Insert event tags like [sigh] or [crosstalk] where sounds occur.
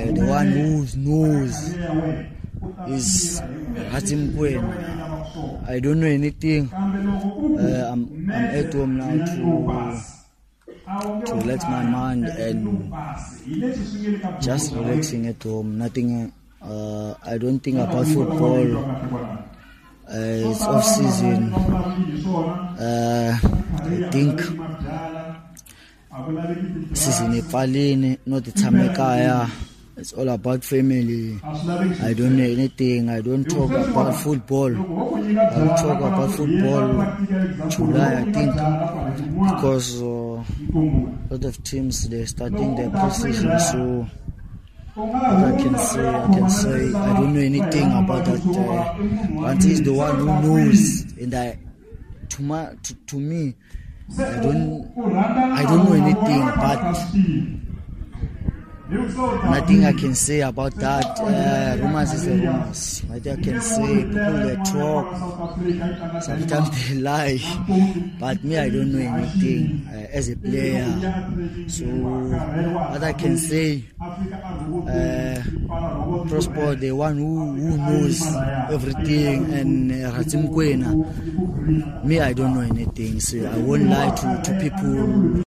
uh, the one who knows is Hatim Queen. I don't know anything. Uh, I'm, I'm at home now to to relax my mind and just relaxing at home. Nothing. Uh, I don't think about football. Uh, it's off season. I think season iqalile not time ekhaya it's all about family. I don't know anything. I don't talk about football. I don't talk about football july i think because uh, a lot of teams they're starting their preseason so I can say, I can say, I don't know anything about that. Uh, he's the one who knows, and I, to my, to, to me, I don't, I don't know anything, but nothing I can say about that. Uh, rumors is rumors. Nothing I can say. People they talk. Sometimes [laughs] they lie, but me I don't know anything uh, as a player. So what I can say, uh, Prosper, the one who, who knows everything, and uh, Ratim Kwena, me I don't know anything. So I won't lie to, to people.